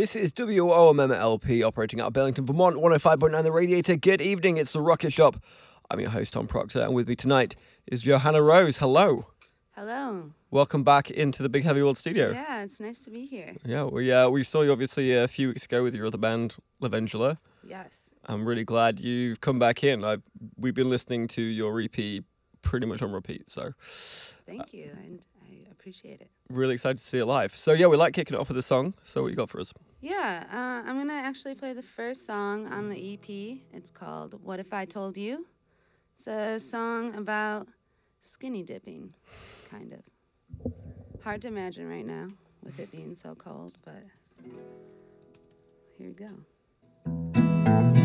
This is WOMMLP operating out of Burlington, Vermont, 105.9 The Radiator. Good evening, it's the Rocket Shop. I'm your host, Tom Proctor, and with me tonight is Johanna Rose. Hello. Hello. Welcome back into the Big Heavy World studio. Yeah, it's nice to be here. Yeah, we, uh, we saw you obviously a few weeks ago with your other band, Lavengula. Yes. I'm really glad you've come back in. I've, we've been listening to your EP pretty much on repeat, so Thank you, and I appreciate it. really excited to see it live. So yeah, we like kicking it off with a song. So what you got for us? Yeah, uh, I'm gonna actually play the first song on the EP. It's called "What If I Told You." It's a song about skinny dipping, kind of. Hard to imagine right now with it being so cold, but here you go.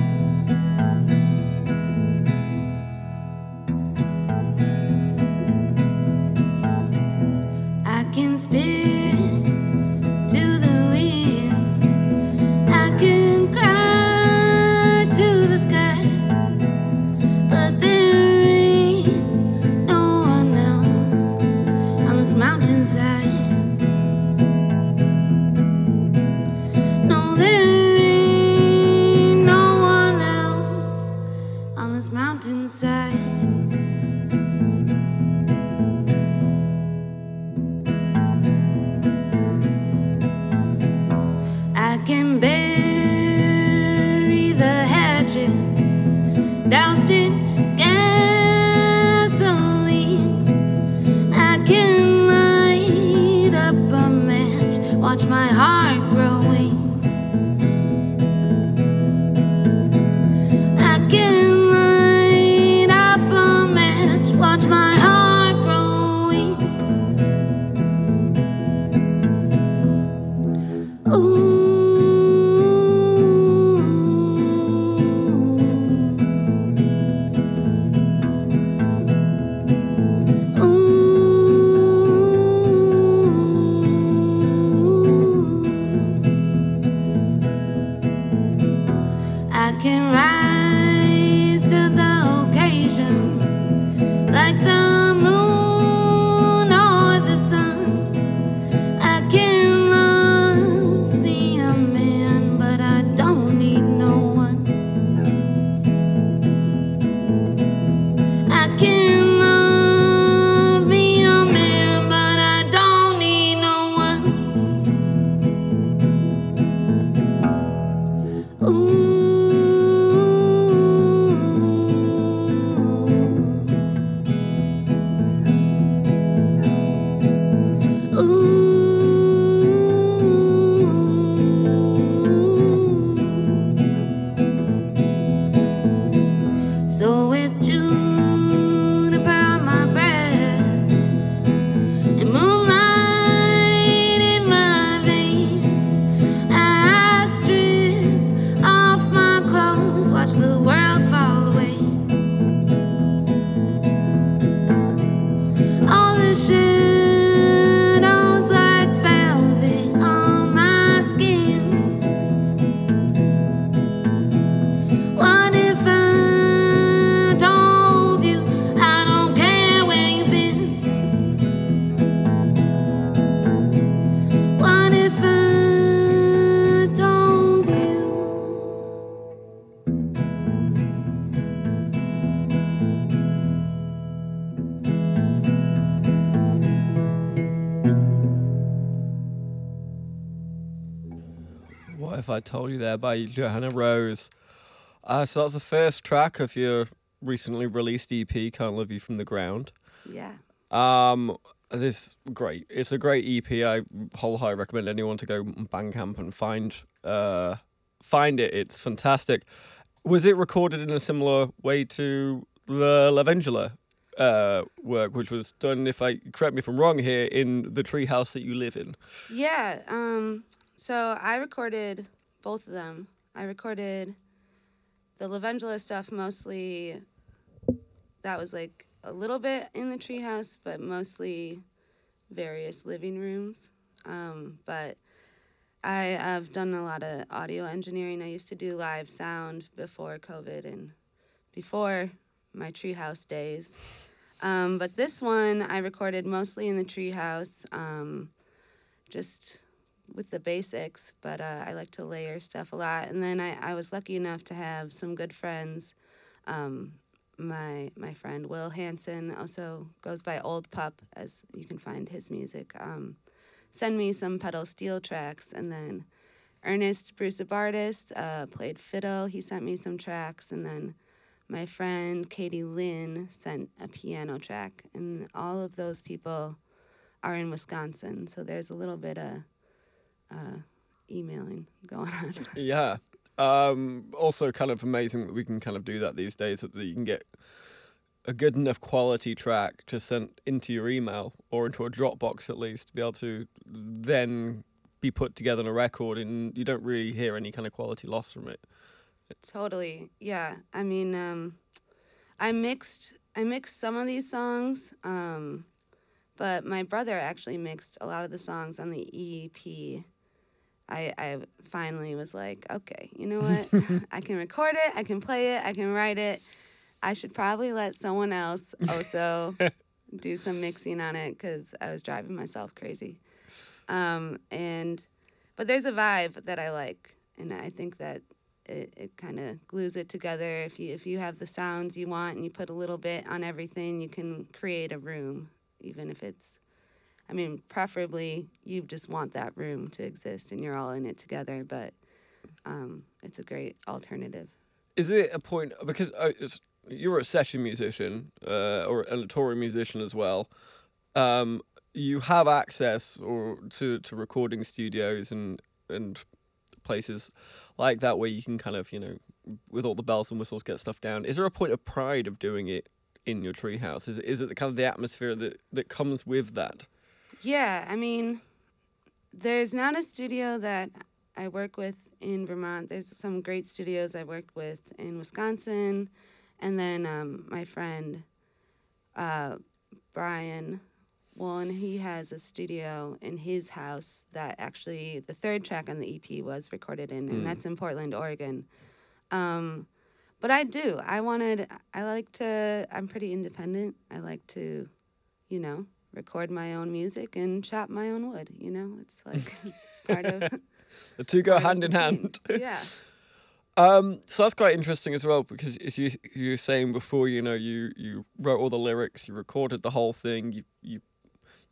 There by Johanna Rose? Uh, so that's the first track of your recently released EP, "Can't Love You from the Ground." Yeah. Um, this great. It's a great EP. I wholeheartedly recommend anyone to go Bandcamp and find uh find it. It's fantastic. Was it recorded in a similar way to the Lavengula uh, work, which was done, if I correct me if I'm wrong here, in the tree house that you live in? Yeah. Um. So I recorded both of them. I recorded the Lavengula stuff mostly that was like a little bit in the treehouse, but mostly various living rooms. Um, but I have done a lot of audio engineering. I used to do live sound before COVID and before my treehouse days. Um, but this one I recorded mostly in the treehouse, um, just with the basics. But uh, I like to layer stuff a lot. And then I, I was lucky enough to have some good friends. Um, my my friend Will Hansen also goes by Old Pup, as you can find his music. Um, send me some pedal steel tracks, and then Ernest Bruce Bardist uh, played fiddle. He sent me some tracks, and then my friend Katie Lynn sent a piano track, and all of those people are in Wisconsin, so there's a little bit of uh, emailing going on. Yeah. Um, also, kind of amazing that we can kind of do that these days. That you can get a good enough quality track to send into your email or into a Dropbox at least to be able to then be put together on a record, and you don't really hear any kind of quality loss from it. Totally. Yeah. I mean, um, I mixed I mixed some of these songs, um, but my brother actually mixed a lot of the songs on the EP. I I finally was like, okay, you know what? I can record it, I can play it, I can write it. I should probably let someone else also do some mixing on it because I was driving myself crazy. Um, and but there's a vibe that I like, and I think that it, it kind of glues it together. If you if you have the sounds you want and you put a little bit on everything, you can create a room, even if it's. I mean, preferably you just want that room to exist and you're all in it together, but um, it's a great alternative. Is it a point because uh, you're a session musician uh, or a touring musician as well? Um, you have access or to, to recording studios and and places like that where you can kind of you know with all the bells and whistles get stuff down. Is there a point of pride of doing it in your treehouse? Is it, is it the kind of the atmosphere that that comes with that? Yeah, I mean, there's not a studio that I work with in Vermont. There's some great studios I worked with in Wisconsin, and then um, my friend uh, Brian Woolen, he has a studio in his house that actually the third track on the EP was recorded in, and Mm. that's in Portland, Oregon. Um, but I do. I wanted. I like to. I'm pretty independent. I like to, you know, record my own music and chop my own wood. You know, it's like it's part of. The two go hand in hand. Yeah. Um, so that's quite interesting as well because as you you were saying before, you know, you you wrote all the lyrics, you recorded the whole thing, you you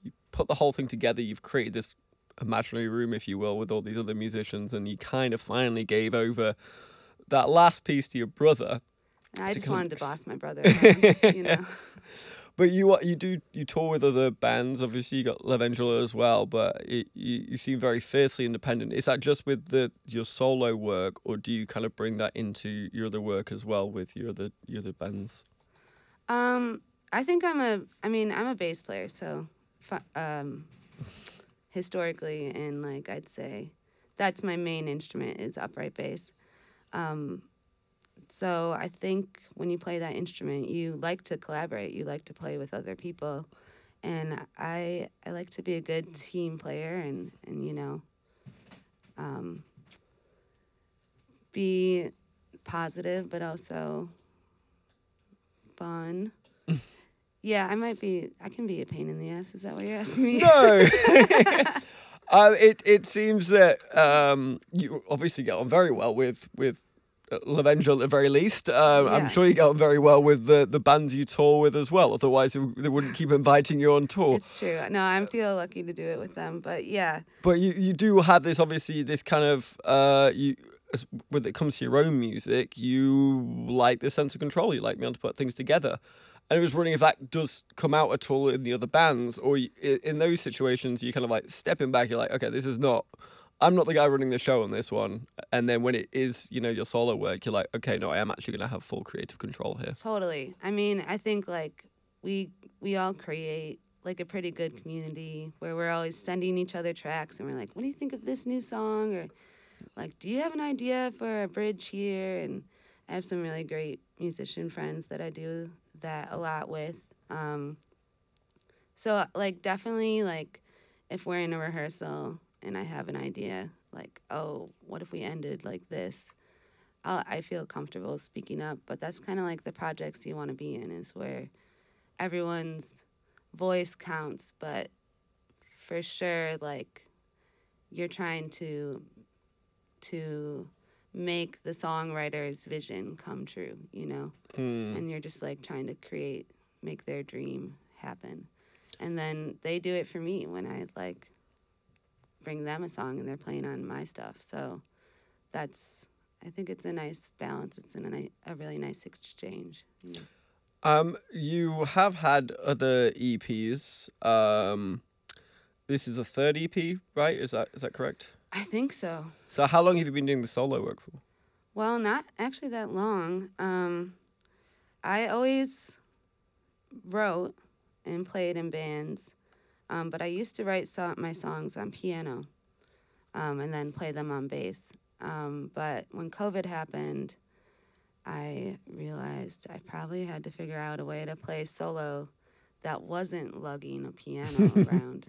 you put the whole thing together, you've created this imaginary room, if you will, with all these other musicians, and you kind of finally gave over that last piece to your brother. I To just wanted to boss my brother around, you know. But you you do you tour with other bands. Obviously, you got Lavengula as well. But it, you you seem very fiercely independent. Is that just with the your solo work, or do you kind of bring that into your other work as well with your other your other bands? Um, I think I'm a. I mean, I'm a bass player, so um, historically, and like I'd say, that's my main instrument is upright bass. Um, so I think when you play that instrument, you like to collaborate. You like to play with other people, and I I like to be a good team player, and and you know, um, be positive, but also fun. yeah, I might be. I can be a pain in the ass. Is that what you're asking me? No. uh, it it seems that um, you obviously get on very well with with uh, at the very least. Um, I'm sure you get on very well with the, the bands you tour with as well. Otherwise, they, they wouldn't keep inviting you on tour. It's true. No, I feel lucky to do it with them. But yeah, But you, you do have this obviously this kind of uh you when it comes to your own music, you like this sense of control. You like being able to put things together. And I was wondering if that does come out at all in the other bands, or in those situations, you kind of like stepping back. You're like, okay, this is not. I'm not the guy running the show on this one. And then when it is, you know, your solo work, you're like, okay, no, I am actually going to have full creative control here. totally. I mean, I think like we we all create like a pretty good community where we're always sending each other tracks and we're like, what do you think of this new song? Or like, do you have an idea for a bridge here? And I have some really great musician friends that I do that a lot with. Um, so like definitely like if we're in a rehearsal and I have an idea like oh what if we ended like this, I'll, I feel comfortable speaking up. But that's kind of like the projects you want to be in is where everyone's voice counts, but for sure like you're trying to to make the songwriter's vision come true, you know? Mm. And you're just like trying to create, make their dream happen. And then they do it for me when I like bring them a song and they're playing on my stuff. So that's, I think it's a nice balance. It's an, a, a really nice exchange. You know? Um, you have had other EPs. Um, this is a third EP, right? Is that is that correct? I think so. So how long have you been doing the solo work for? Well, not actually that long. Um, I always wrote and played in bands, um, but I used to write so- my songs on piano um, and then play them on bass. Um, but when COVID happened, I realized I probably had to figure out a way to play solo that wasn't lugging a piano around.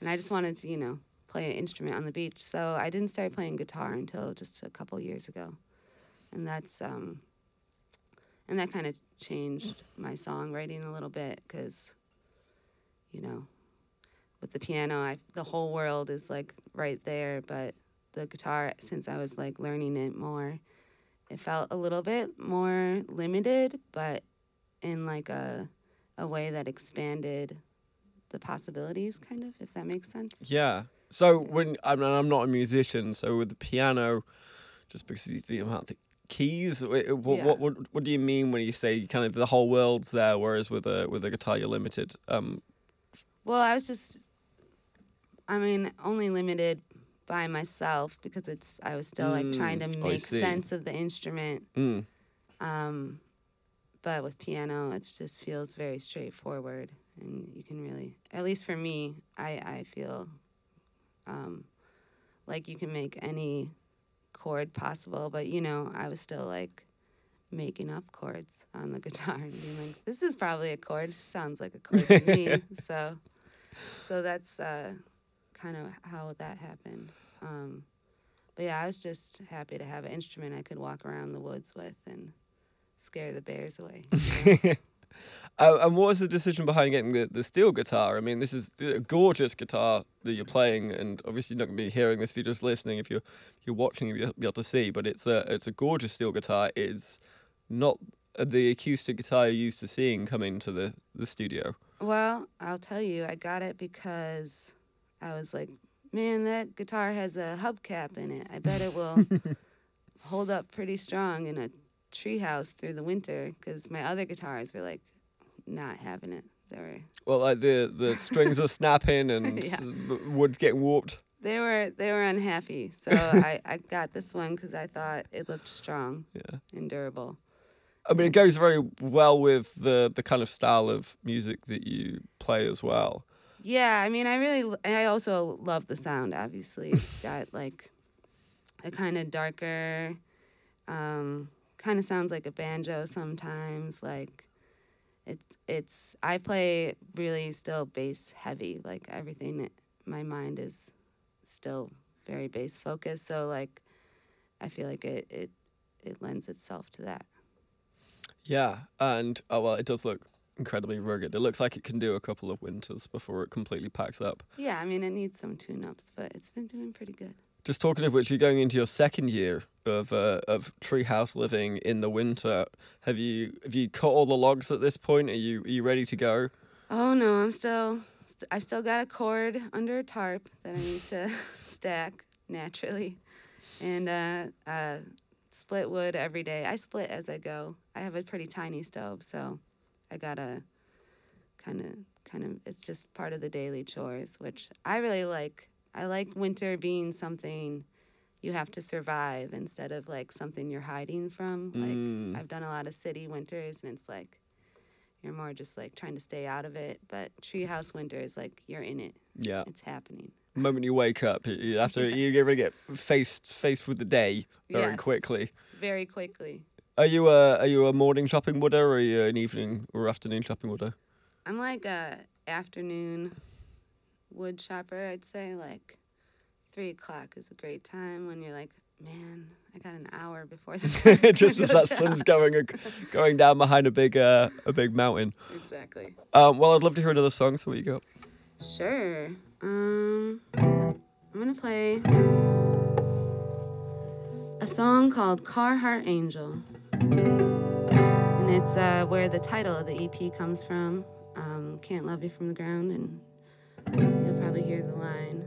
And I just wanted to, you know, play an instrument on the beach. So I didn't start playing guitar until just a couple years ago. And that's um and that kind of changed my songwriting a little bit cuz you know, with the piano, I the whole world is like right there, but the guitar since I was like learning it more, it felt a little bit more limited, but in like a a way that expanded the possibilities kind of if that makes sense. Yeah. So when I mean, I'm not a musician, so with the piano, just because you think about the keys, wh- wh- what, Yeah. what what what do you mean when you say kind of the whole world's there, whereas with a with a guitar you're limited? Um, Well, I was just, I mean, only limited by myself because it's, I was still like trying to Mm, I make see. sense of the instrument. mm, Um, but with piano, it just feels very straightforward. And you can really, at least for me, I, I feel um, like you can make any chord possible. But, you know, I was still like making up chords on the guitar and being like, this is probably a chord. Sounds like a chord to me. So, so that's uh, kind of how that happened. Um, but yeah, I was just happy to have an instrument I could walk around the woods with and scare the bears away. you know? uh, and what was the decision behind getting the, the steel guitar? I mean, this is a gorgeous guitar that you're playing, and obviously you're not going to be hearing this if you're just listening. If you're if you're watching, you'll be able to see. But it's a it's a gorgeous steel guitar. It's not the acoustic guitar you're used to seeing come into the the studio. well, I'll tell you, I got it because I was like, man, that guitar has a hubcap in it. I bet it will hold up pretty strong in a treehouse through the winter because my other guitars were like not having it. They were Well, like the the strings are snapping and Yeah. the wood's getting warped. they were they were unhappy. So I, I got this one because I thought it looked strong Yeah. and durable. I mean, it goes very well with the the kind of style of music that you play as well. Yeah, I mean, I really, I also love the sound. Obviously, it's got like a kind of darker, um, kind of sounds like a banjo sometimes. Like it, it's. I play really still bass heavy. Like everything, my mind is still very bass focused. So like, I feel like it it it lends itself to that. Yeah, and oh well, it does look incredibly rugged. It looks like it can do a couple of winters before it completely packs up. Yeah, I mean, it needs some tune-ups, but it's been doing pretty good. Just talking of which, you're going into your second year of uh, of treehouse living in the winter. Have you have you cut all the logs at this point? Are you are you ready to go? Oh no, I'm still. St- I still got a cord under a tarp that I need to stack naturally, and uh, uh, split wood every day. I split as I go. I have a pretty tiny stove, so I gotta kind of, kind of. It's just part of the daily chores, which I really like. I like winter being something you have to survive instead of like something you're hiding from. Like Mm. I've done a lot of city winters, and it's like you're more just like trying to stay out of it. But treehouse winter is like you're in it. Yeah. It's happening. The moment you wake up, you- have to you get ready to get faced faced with the day very Yes. quickly. Very quickly. Are you a are you a morning shopping wooder or are you an evening or afternoon shopping wooder? I'm like a afternoon wood shopper. I'd say like three o'clock is a great time when you're like, man, I got an hour before the just as that down. sun's going going down behind a big uh, a big mountain. Exactly. Um, well, I'd love to hear another song. So we you? Sure. Um, I'm gonna play a song called Carhartt Angel. And it's uh, where the title of the EP comes from um, Can't Love You From the Ground, and you'll probably hear the line.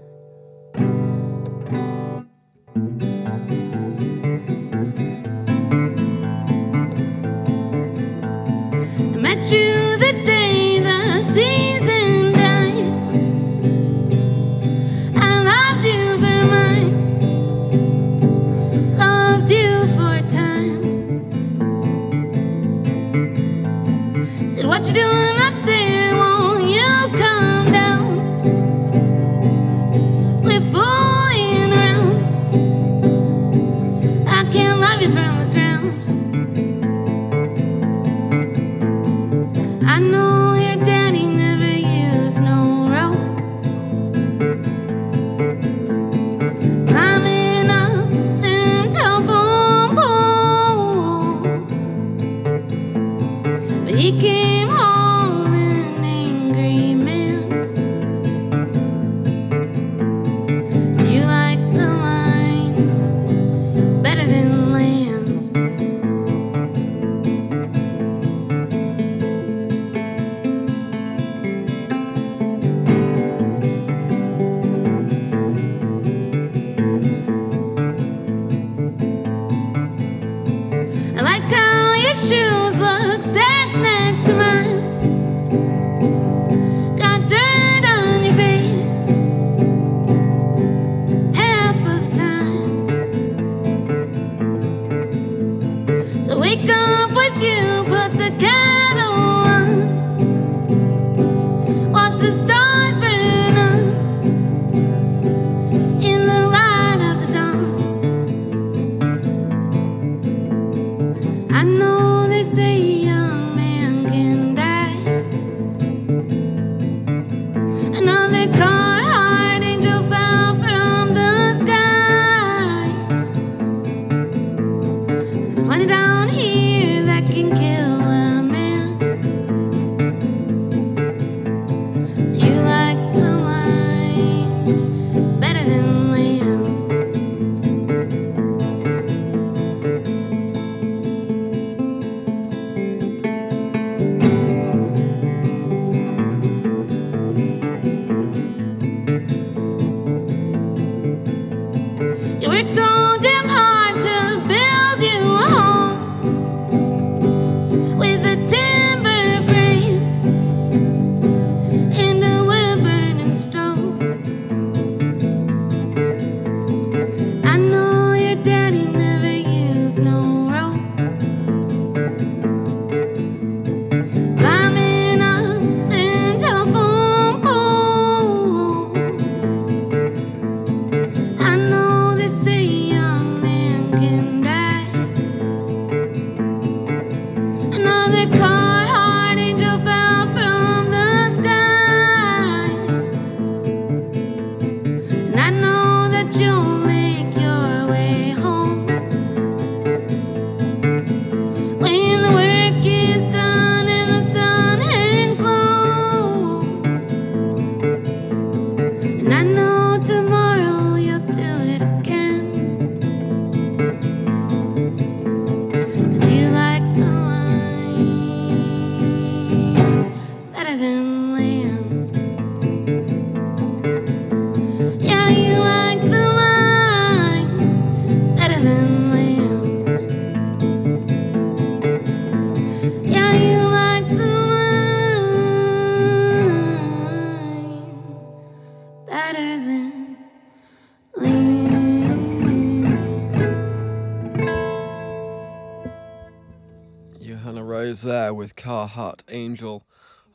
Heart Angel.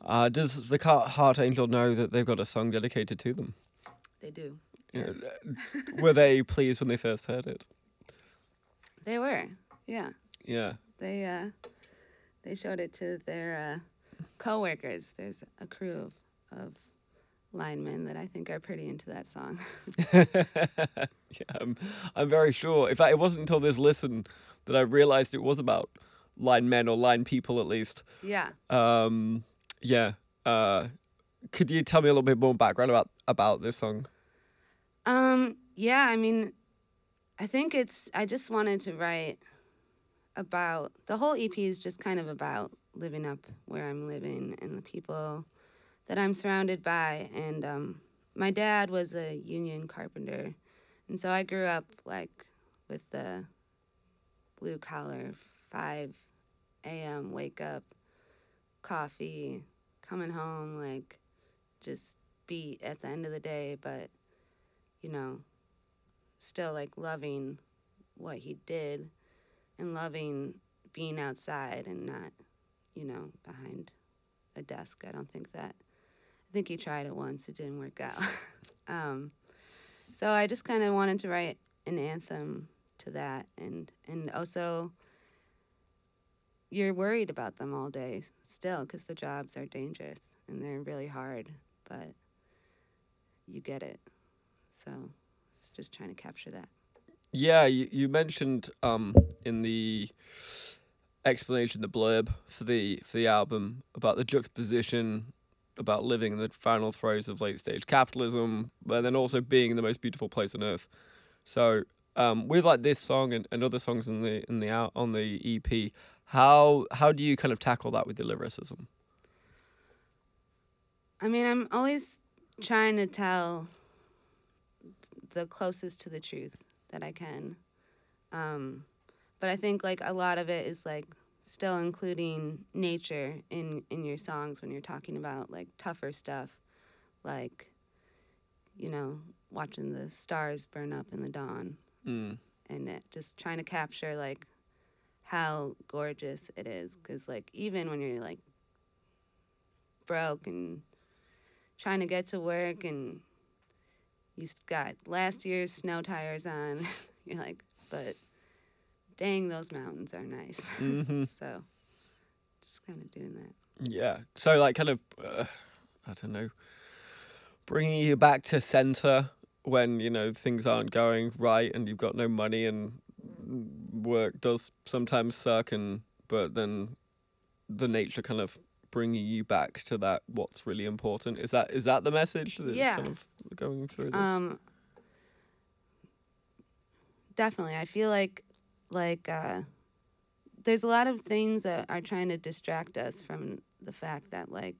Uh, does the heart Angel know that they've got a song dedicated to them? They do. Yes. Uh, were they pleased when they first heard it? They were. Yeah. Yeah. They uh, they showed it to their uh, coworkers. There's a crew of of linemen that I think are pretty into that song. yeah, I'm, I'm very sure. In fact, it wasn't until this listen that I realized it was about line men or line people at least. yeah. Um, yeah. Uh, could you tell me a little bit more background about about this song? Um, yeah, I mean, I think it's, I just wanted to write about, the whole EP is just kind of about living up where I'm living and the people that I'm surrounded by. And um, my dad was a union carpenter. And so I grew up like with the blue collar, 5 a.m., wake up, coffee, coming home, like just beat at the end of the day, but you know, still like loving what he did and loving being outside and not, you know, behind a desk. I don't think that. I think he tried it once, it didn't work out. um, so I just kind of wanted to write an anthem to that and and also you're worried about them all day still because the jobs are dangerous and they're really hard, but you get it. So it's just trying to capture that. Yeah, you, you mentioned um in the explanation, the blurb for the for the album about the juxtaposition about living in the final throes of late stage capitalism, but then also being in the most beautiful place on earth. So um, with like this song and, and other songs in the in the on the EP, how how do you kind of tackle that with your lyricism? I mean, I'm always trying to tell the closest to the truth that I can. Um, but I think like a lot of it is like still including nature in in your songs when you're talking about like tougher stuff, like you know watching the stars burn up in the dawn Mm. and it, just trying to capture like how gorgeous it is because like even when you're like broke and trying to get to work and you s- got last year's snow tires on you're like but dang those mountains are nice. Hmm so just kind of doing that. Yeah. So like kind of uh, I don't know, bringing you back to center when you know things aren't going right and you've got no money and work does sometimes suck and but then the nature kind of bringing you back to that what's really important is that is that the message that's Yeah. kind of going through this Um, definitely. I feel like like uh, there's a lot of things that are trying to distract us from the fact that like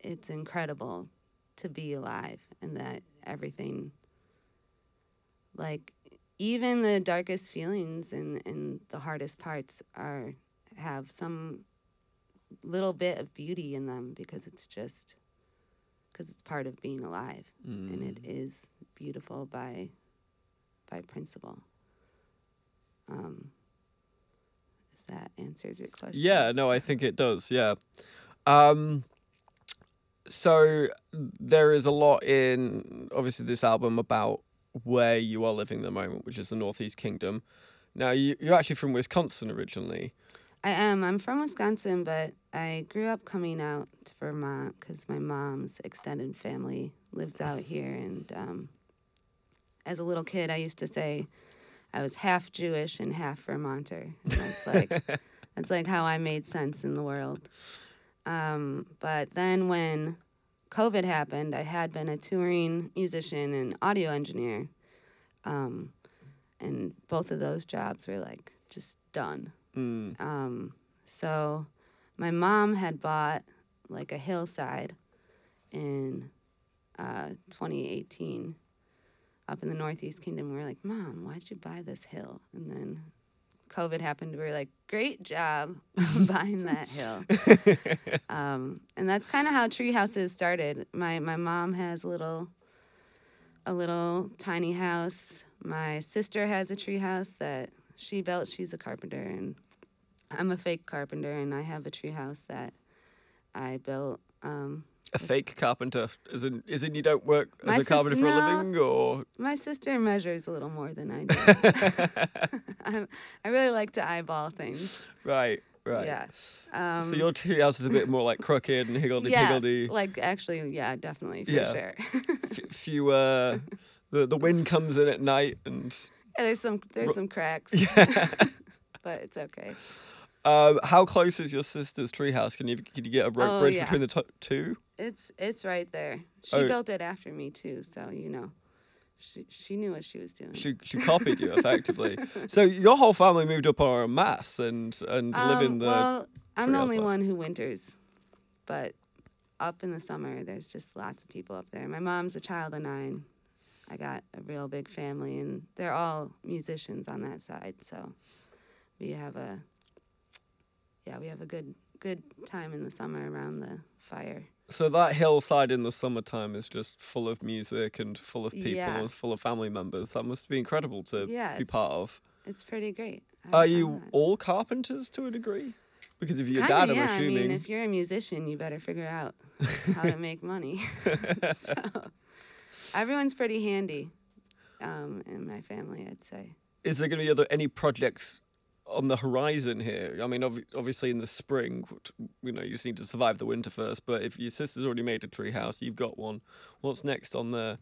it's incredible to be alive and that everything like even the darkest feelings and, and the hardest parts are have some little bit of beauty in them because it's just because it's part of being alive and it Mm. beautiful by by principle. Um, if that answers your question. Yeah, no, I think it does. Yeah. Um so there is a lot in obviously this album about where you are living at the moment, which is the Northeast Kingdom. Now you you're actually from Wisconsin originally. I am. I'm from Wisconsin, but I grew up coming out to Vermont because my mom's extended family lives out here. And um, as a little kid, I used to say I was half Jewish and half Vermonter. And that's like that's like how I made sense in the world. Um, but then when COVID happened, I had been a touring musician and audio engineer, um, and both of those jobs were like just done. Mm. Um, so my mom had bought like a hillside in uh, 2018 up in the Northeast Kingdom. We were like, Mom, why'd you buy this hill? And then COVID happened. We were like, Great job buying that hill. Um, and that's kind of how tree houses started. My my mom has a little a little tiny house. My sister has a tree house that she built. She's a carpenter, and I'm a fake carpenter, and I have a tree house that I built. Um, a fake carpenter? Is in as in you don't work as My a carpenter sister- for a living, or My sister measures a little more than I do. I'm, I really like to eyeball things. right, right. Yeah. Um, so your treehouse is a bit more like crooked and higgledy yeah, piggledy. like actually, yeah, definitely for Yeah. sure. F- few uh, the the wind comes in at night and yeah, there's some there's some cracks, yeah. but it's okay. Um, how close is your sister's treehouse? Can you can you get a rope Oh, bridge yeah. between the to- two? It's it's right there. She Oh. built it after me too, so you know, she she knew what she was doing. She she copied you effectively. so your whole family moved up en masse and and live in Um, the. well, I'm the only life. one who winters, but up in the summer, there's just lots of people up there. My mom's a child of nine. I got a real big family, and they're all musicians on that side. So we have a yeah, we have a good good time in the summer around the fire. So that hillside in the summertime is just full of music and full of people Yeah. and full of family members. That must be incredible to Yeah, be part of. It's pretty great. I Are you that. all carpenters to a degree? Because if your Kinda, dad, I'm yeah. assuming. I mean, if you're a musician, you better figure out how to make money. so everyone's pretty handy um, in my family, I'd say. is there going to be other any projects on the horizon here? I mean, obvi- obviously in the spring, you know, you just need to survive the winter first. But if your sister's already made a tree house, you've got one. What's next on the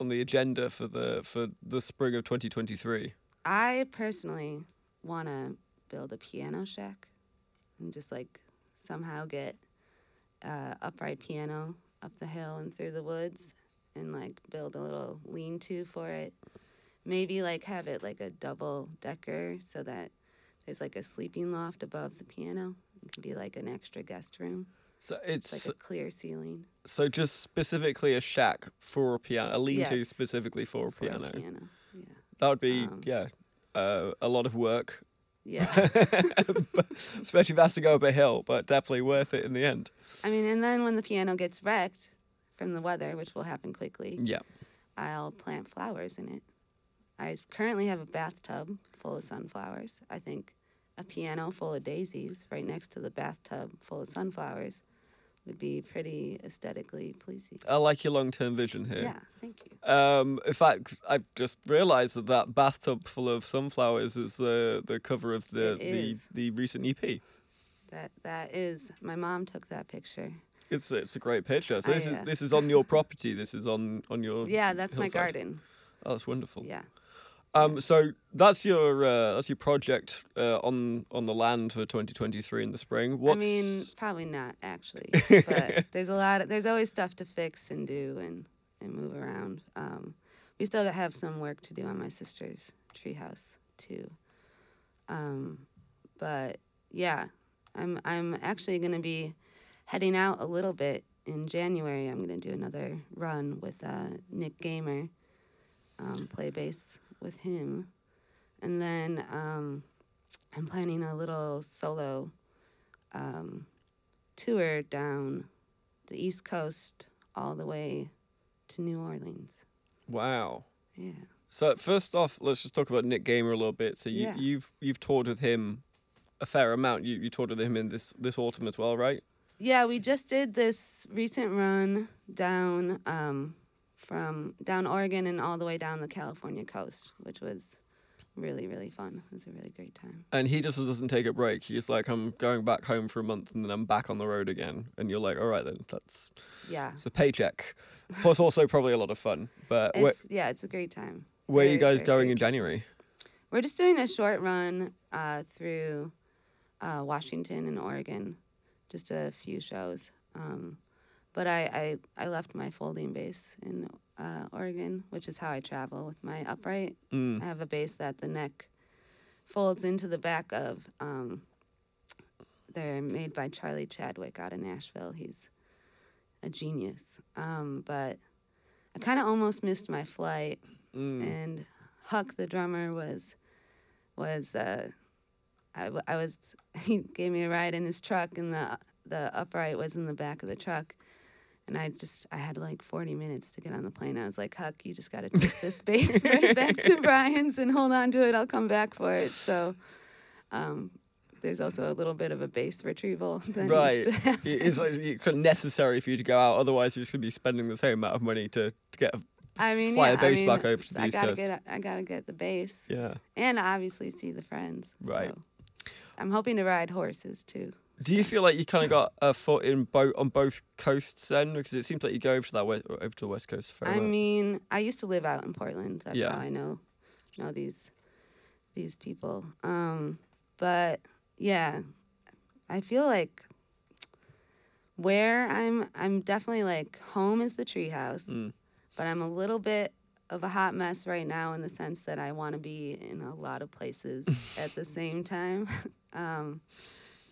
on the agenda for the for the spring of 2023? I personally want to build a piano shack and just like somehow get uh, upright piano up the hill and through the woods and like build a little lean to for it. Maybe like have it like a double decker so that there's like a sleeping loft above the piano. It can be like an extra guest room. So It's it's like a clear ceiling so just specifically a shack for a piano, a lean-to Yes. specifically for a for piano. a piano. Yeah. That would be Um, yeah, uh, a lot of work, Yeah. But- especially if it has to go up a hill. But definitely worth it in the end. I mean, and then when the piano gets wrecked from the weather, which will happen quickly, Yeah. I'll plant flowers in it. I currently have a bathtub full of sunflowers. I think a piano full of daisies right next to the bathtub full of sunflowers would be pretty aesthetically pleasing. I like your long-term vision here. Yeah, thank you. Um, in fact, I've just realised that that bathtub full of sunflowers is the the cover of the the, the recent EP. That that is my mom took that picture. It's it's a great picture. So I, this uh, is this is on your property. This is on on your Yeah, that's my garden. Oh, that's wonderful. Yeah. Um, so that's your uh, that's your project uh, on on the land for 2023 in the spring. What's I mean, probably not actually, but there's a lot. Of, there's always stuff to fix and do and and move around. Um, we still have some work to do on my sister's treehouse too. Um, but yeah, I'm I'm actually gonna be heading out a little bit in January. I'm gonna do another run with uh, Nick Gamer, um, play bass with him, and then um, I'm planning a little solo um, tour down the East Coast all the way to New Orleans. wow. Yeah. So first off, let's just talk about Nick Gamer a little bit. So you, Yeah. you've you've toured with him a fair amount. You you toured with him in this this autumn as well, right? Yeah, we just did this recent run down um, from down Oregon and all the way down the California coast, which was really really fun. It was a really great time. And he just doesn't take a break. He's like, I'm going back home for a month and then I'm back on the road again. And you're like, all right then, that's Yeah. it's a paycheck. Plus also probably a lot of fun. But It's yeah, it's a great time. where are you guys very going in January? We're just doing a short run uh, through uh, Washington and Oregon, just a few shows. Um, but I, I, I left my folding bass in uh, Oregon, which is how I travel with my upright. Mm. I have a bass that the neck folds into the back of. Um, they're made by Charlie Chadwick out of Nashville. He's a genius. Um, but I kind of almost missed my flight Mm. and Huck, the drummer, was was uh, I, I was he gave me a ride in his truck, and the the upright was in the back of the truck, and I just I had like 40 minutes to get on the plane. I was like, Huck, you just got to take this bass right back to Brian's and hold on to it. I'll come back for it. So, um, there's also a little bit of a bass retrieval. Right. to it's necessary for you to go out. Otherwise, you're just gonna be spending the same amount of money to, to get a I mean, fly yeah, a bass I mean, back over to the I East gotta Coast. get I gotta get the bass yeah. and obviously see the friends. Right. so. I'm hoping to ride horses too. Do you feel like you kind of got a foot in both on both coasts then? Because it seems like you go over to that west, over to the west coast. fair I mean, I used to live out in Portland. That's Yeah. how I know know these these people. Um, but yeah, I feel like where I'm I'm definitely like home is the treehouse, Mm. but I'm a little bit of a hot mess right now in the sense that I want to be in a lot of places at the same time. um,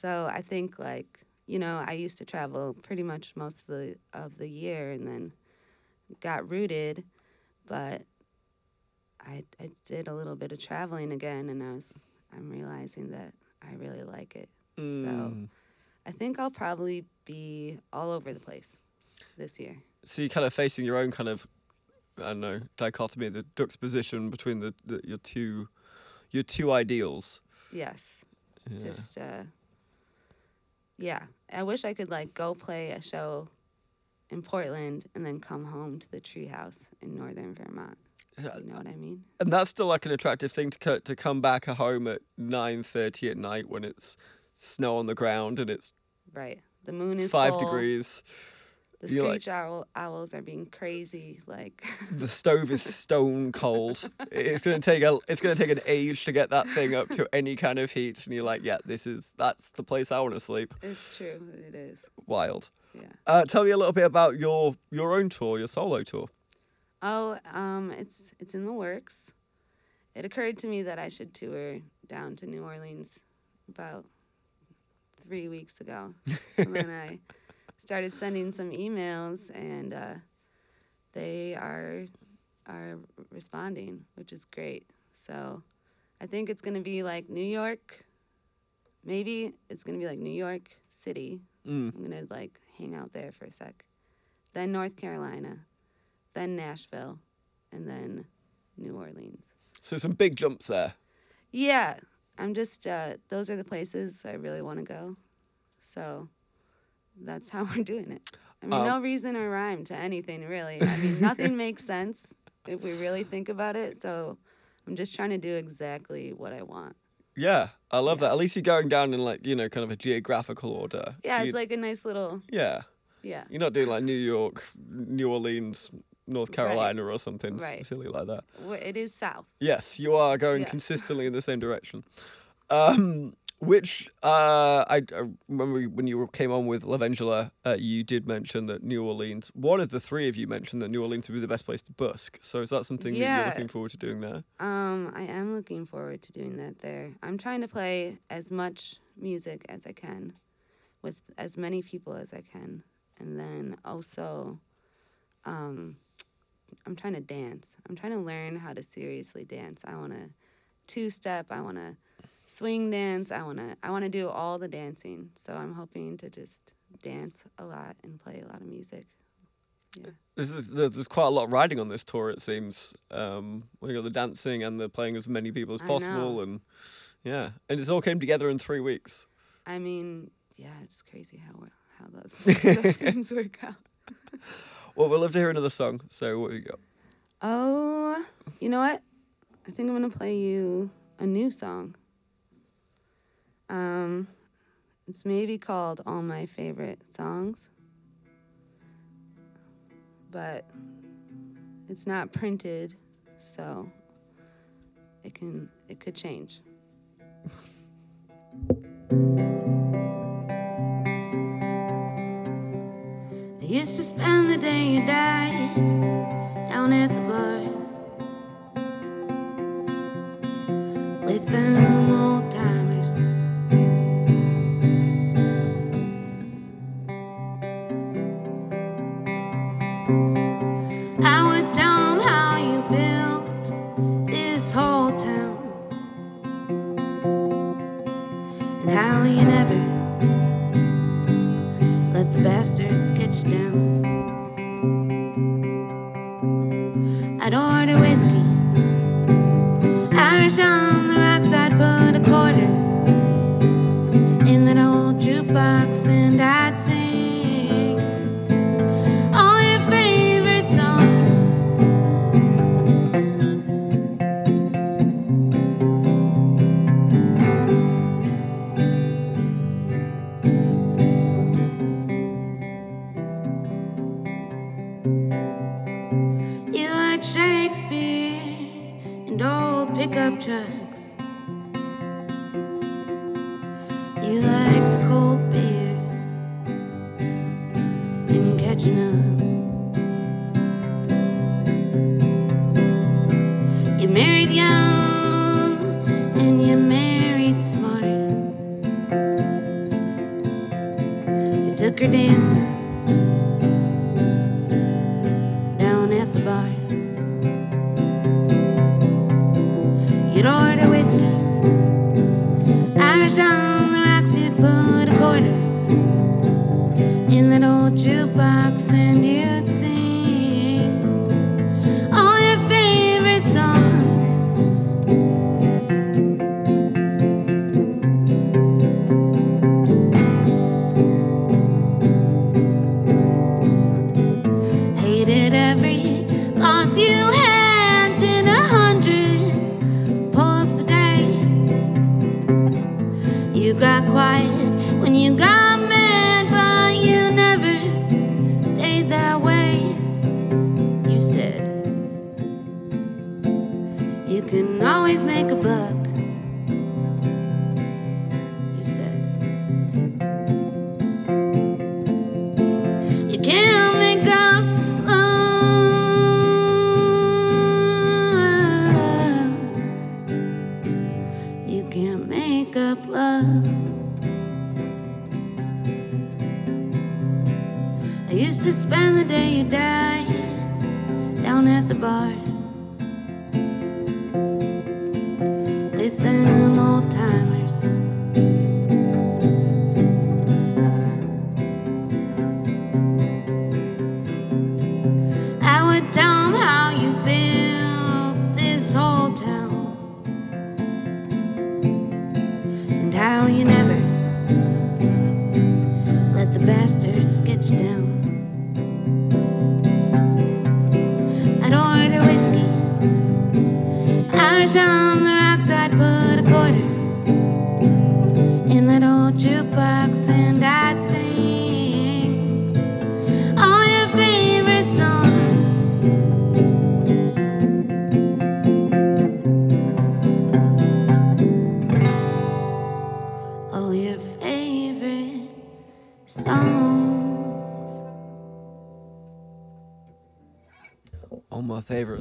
so I think like you know I used to travel pretty much most of the of the year and then got rooted, but I I did a little bit of traveling again and I was I'm realizing that I really like it. Mm. I think I'll probably be all over the place this year. So you're kind of facing your own kind of, I don't know, dichotomy, the juxtaposition between the, the your two, your two ideals. Yes. Yeah. Just uh yeah. I wish I could like go play a show in Portland and then come home to the treehouse in northern Vermont. You know what I mean? and that's still like an attractive thing to co- to come back home at nine thirty at night when it's snow on the ground and it's Right. The moon is five full. degrees. The You're like- screech owl, owls are being crazy. Like The stove is stone cold. It's gonna take a it's gonna take an age to get that thing up to any kind of heat, and you're like, yeah, this is that's the place I want to sleep. it's true. It is. Wild. Yeah. Uh, tell me a little bit about your your own tour, your solo tour. Oh, um, it's it's in the works. It occurred to me that I should tour down to New Orleans about three weeks ago. so then I started sending some emails, and uh, they are are responding, which is great. So I think it's gonna be like New York. Maybe it's gonna be like New York City. Mm. I'm gonna like hang out there for a sec. Then North Carolina, then Nashville, and then New Orleans. So some big jumps there. Yeah, I'm just uh, those are the places I really want to go. So that's how we're doing it. I mean, Um, no reason or rhyme to anything really. I mean, nothing makes sense if we really think about it. So I'm just trying to do exactly what I want. Yeah, I love Yeah. that. At least you're going down in like you know kind of a geographical order. Yeah, You- it's like a nice little yeah. yeah. You're not doing like New York, New Orleans, North Right. Carolina or something Right. silly like that. Wh- It is south. Yes, you are going Yeah. consistently in the same direction. Um, which uh, I, I remember when you came on with Lavengula, uh, you did mention that New Orleans. One of the three of you mentioned that New Orleans would be the best place to busk. So is that something that you're looking forward to doing there? Um, I am looking forward to doing that there. I'm trying to play as much music as I can with as many people as I can. And then also, um, I'm trying to dance. I'm trying to learn how to seriously dance. I want to two step, I want to swing dance. I want to I want to do all the dancing. So I'm hoping to just dance a lot and play a lot of music. This is there's there's quite a lot riding on this tour. It seems. Um, we got the dancing and the playing as many people as possible, and yeah, and it's all came together in three weeks. I mean, yeah, it's crazy how well- how those, those things work out. Well, we'd love to hear another song. So what have you got? Oh, you know what? I think I'm gonna play you a new song. Um, it's maybe called "All My Favorite Songs," but it's not printed, so it can it could change. I used to spend the day you died down at the bar with them Irish on the rocks. You'd put a quarter in that old jukebox and you'd sing let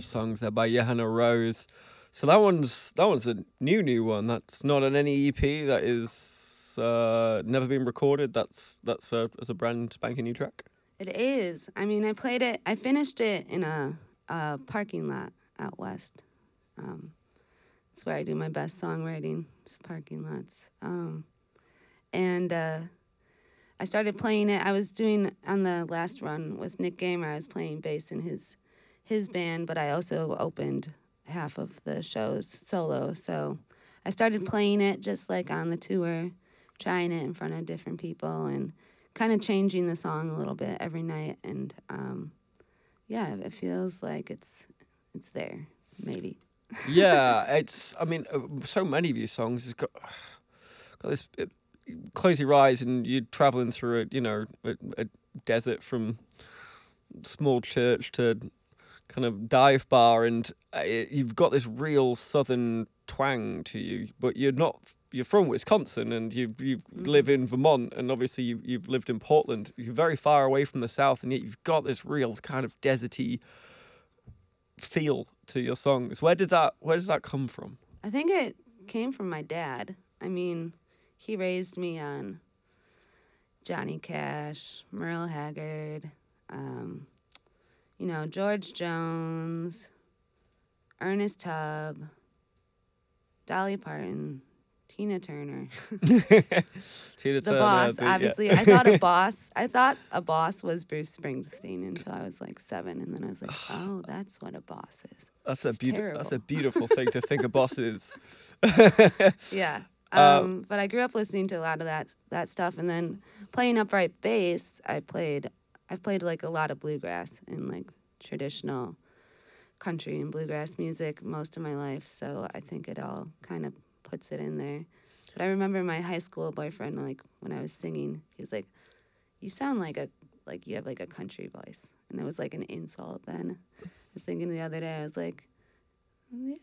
songs there by Johanna Rose. So that one's that one's a new new one. That's not on any EP. That is uh, never been recorded. That's that's a as a brand spanking new track. It is. I mean, I played it. I finished it in a, a parking lot out west. Um, it's where I do my best songwriting. It's parking lots. Um, and uh, I started playing it. I was doing on the last run with Nick Gamer. I was playing bass in his his band, but I also opened half of the shows solo. So I started playing it just like on the tour, trying it in front of different people and kind of changing the song a little bit every night. And um, yeah, it feels like it's it's there. Maybe. yeah, it's. I mean, uh, so many of your songs has got got this. It, close your eyes and you're traveling through a you know a, a desert from small church to kind of dive bar, and uh, you've got this real southern twang to you, but you're not. You're from Wisconsin and you you live in Vermont, and obviously you you've lived in Portland. You're very far away from the south, and yet you've got this real kind of deserty feel to your songs. Where did that Where does that come from? I think it came from my dad. I mean, he raised me on Johnny Cash, Merle Haggard, um, you know, George Jones, Ernest Tubb, Dolly Parton, Tina Turner. Tina the Turner, boss, the- yeah. obviously. I thought a boss. I thought a boss was Bruce Springsteen until I was like seven, and then I was like, oh, that's what a boss is. That's a It's beautiful. That's a beautiful thing to think of bosses. Yeah. Um, Um, but I grew up listening to a lot of that that stuff, and then playing upright bass. I played. I've played like a lot of bluegrass and like traditional country and bluegrass music most of my life. So I think it all kind of puts it in there. But I remember my high school boyfriend, like when I was singing, he was like, "You sound like a like you have like a country voice," and it was like an insult. Then I was thinking the other day, I was like, "Yeah,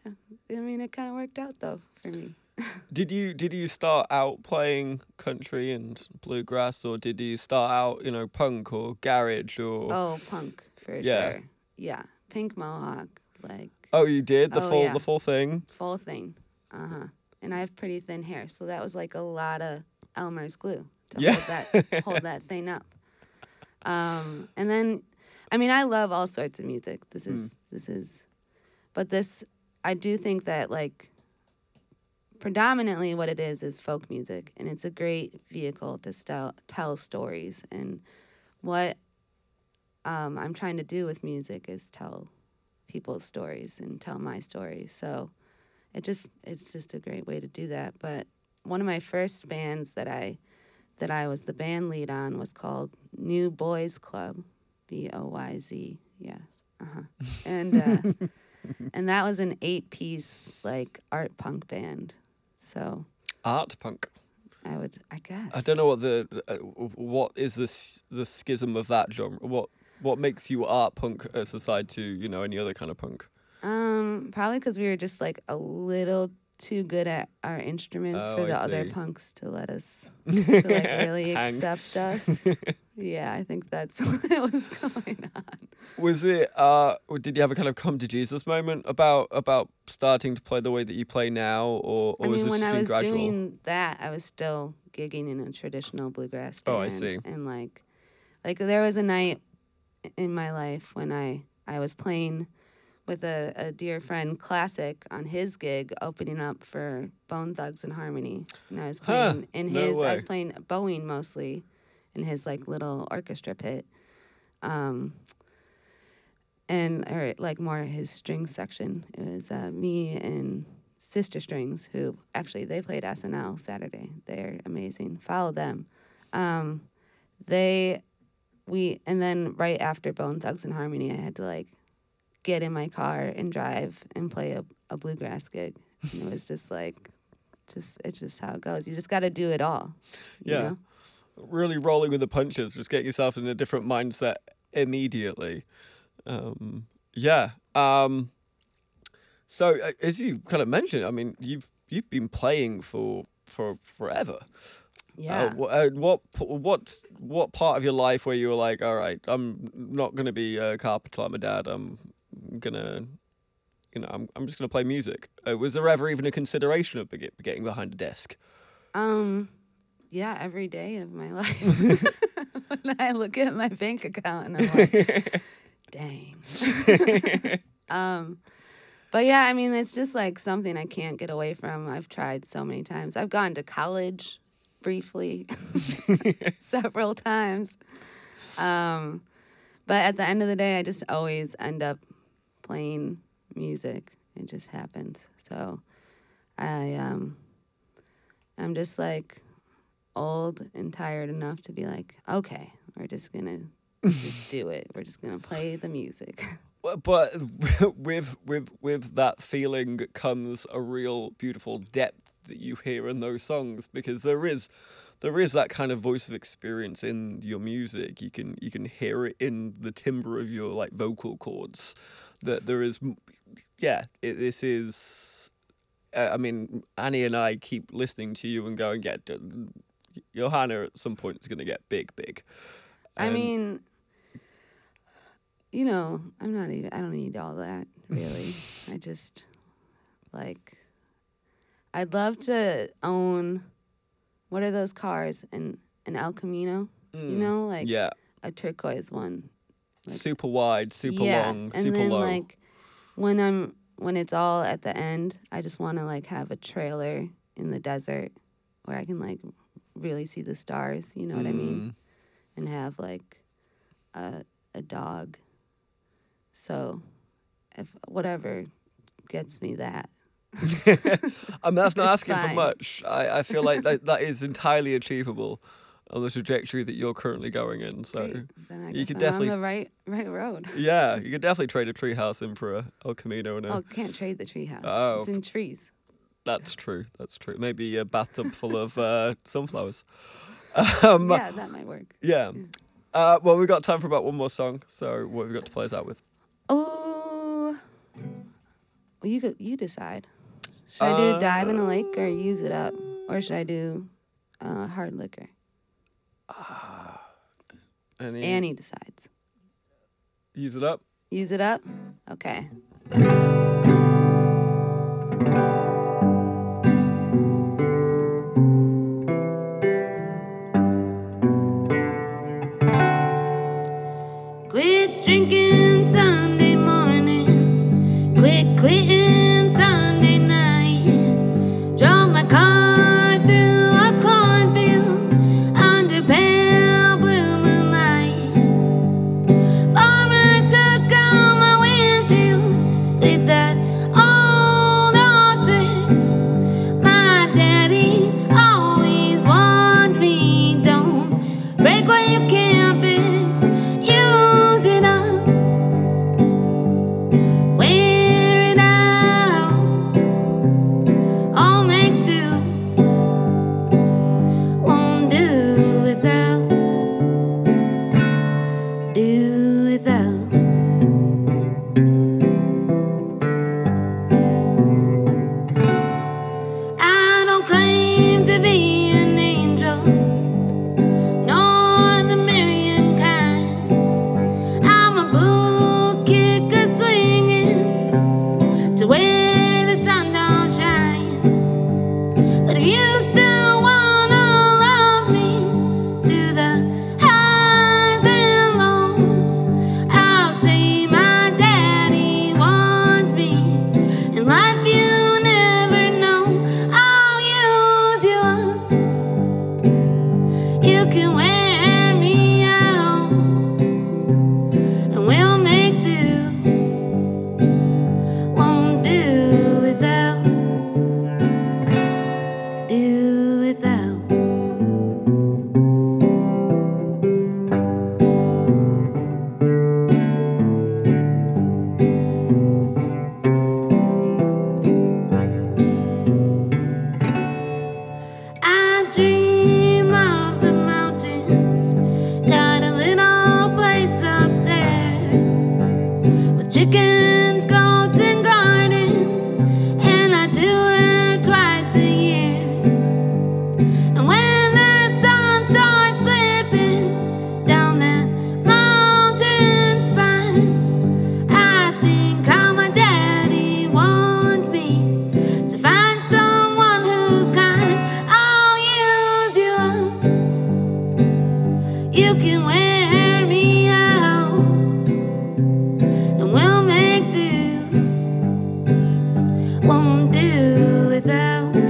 I mean, it kind of worked out though for me." Did you did you start out playing country and bluegrass, or did you start out you know punk or garage or? Oh, punk for Yeah. sure. Yeah, pink mohawk, like Oh, you did the Oh, full yeah. the full thing. full thing. Uh huh. And I have pretty thin hair, so that was like a lot of Elmer's glue to Yeah. hold that hold that thing up. Um, and then, I mean, I love all sorts of music. This Hmm. is this is, but this I do think that like predominantly what it is is folk music, and it's a great vehicle to tell tell stories. And what um, I'm trying to do with music is tell people's stories and tell my stories. So it just it's just a great way to do that. But one of my first bands that I that I was the band lead on was called New Boyz Club, B O Y Z. Yeah. Uh-huh. And uh, and that was an eight-piece like art punk band. So Art punk. I would I guess. I don't know what the uh, what is this the schism of that genre. What what makes you art punk as aside to you know any other kind of punk? Um, probably because we were just like a little too good at our instruments Oh, for the other punks to let us to like really accept us. yeah, I think that's what was going on. Was it? Uh, did you have a kind of come to Jesus moment about about starting to play the way that you play now, or, or I was mean, this when I was gradual? doing that, I was still gigging in a traditional bluegrass band. Oh, I see. And like, like there was a night in my life when I I was playing with a, a dear friend, Classic, on his gig, opening up for Bone Thugs-n-Harmony. And I was Huh, playing in no his. I was playing bowing mostly, in his like little orchestra pit. Um, and or like more his string section. It was uh, me and Sister Strings, who actually they played SNL Saturday. They're amazing. Follow them. Um, they, we, and then right after Bone Thugs-n-Harmony, I had to like get in my car and drive and play a, a bluegrass gig. And it was just like, just it's just how it goes. You just got to do it all. you Yeah. know? really rolling with the punches, just get yourself in a different mindset immediately. Um, yeah. Um, so uh, as you kind of mentioned, I mean, you've you've been playing for for forever. Yeah. Uh, wh- uh, what what what part of your life where you were like, all right, I'm not gonna be a carpenter like my dad. I'm gonna, you know, I'm I'm just gonna play music. Uh, was there ever even a consideration of be- getting behind a desk? Um, yeah, every day of my life. when I look at my bank account and I'm like, dang. um, but yeah, I mean, it's just like something I can't get away from. I've tried so many times. I've gone to college briefly several times. Um, but at the end of the day, I just always end up playing music. It just happens. So I um I'm just like old and tired enough to be like, okay, we're just gonna just do it. We're just gonna play the music. But with with with that feeling comes a real beautiful depth that you hear in those songs because there is there is that kind of voice of experience in your music. You can you can hear it in the timbre of your like vocal cords. That there is, yeah. It, this is. Uh, I mean, Annie and I keep listening to you and going, yeah, d- Johanna at some point is going to get big, big. I mean, you know, I'm not even. I don't need all that really. I just like. I'd love to own. What are those cars? An an El Camino. You Mm, know, like yeah, a turquoise one. like- super wide, super yeah, long, and super then low. like when I'm when it's all at the end, I just want to like have a trailer in the desert where I can like really see the stars. You know what I mean? Mm. And have like a a dog. So, if whatever gets me that. I mean, that's not asking for much. I, I feel like that, that is entirely achievable on the trajectory that you're currently going in. So, great, then I you could definitely- on the right right road. yeah, you could definitely trade a treehouse in for a El Camino. And a, Oh, can't trade the treehouse. Oh. It's in trees. That's true. That's true. Maybe a bathtub full of uh, sunflowers. Um, yeah, that might work. yeah. Uh, well, we've got time for about one more song. So, what have we got to play us out with? Oh, well, you could you decide. Should I do dive in a lake or use it up, or should I do uh, hard liquor? Any, Annie decides. Use it up. Use it up. Okay. Won't do without.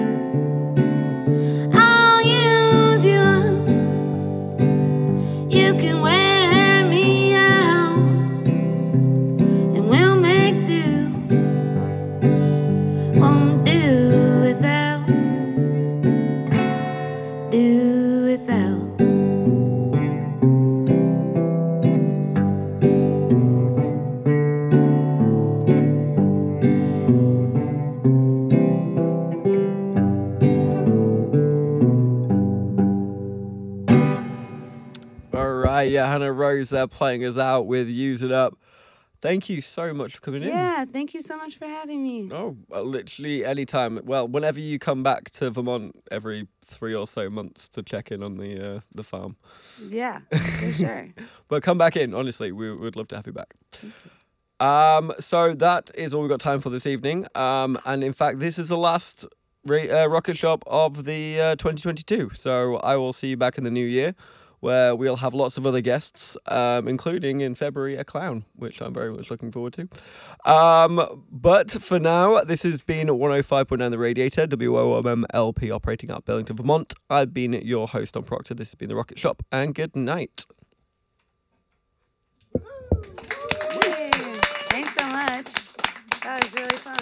Rose playing us out with Use It Up. Thank you so much for coming in. Yeah, thank you so much for having me. Oh, uh, literally anytime. Well, whenever you come back to Vermont every three or so months to check in on the uh, the farm. Yeah, for sure. But come back in, honestly. We would love to have you back. Um, so that is all we've got time for this evening. Um, and in fact, this is the last ra- uh, rocket shop of the uh, 2022. So I will see you back in the new year, where we'll have lots of other guests, um, including in February a clown, which I'm very much looking forward to. Um, but for now, this has been 105.9 The Radiator, WOMM LP operating out Burlington, Vermont. I've been your host on Proctor. This has been the Rocket Shop, and good night. Thanks so much. That was really fun.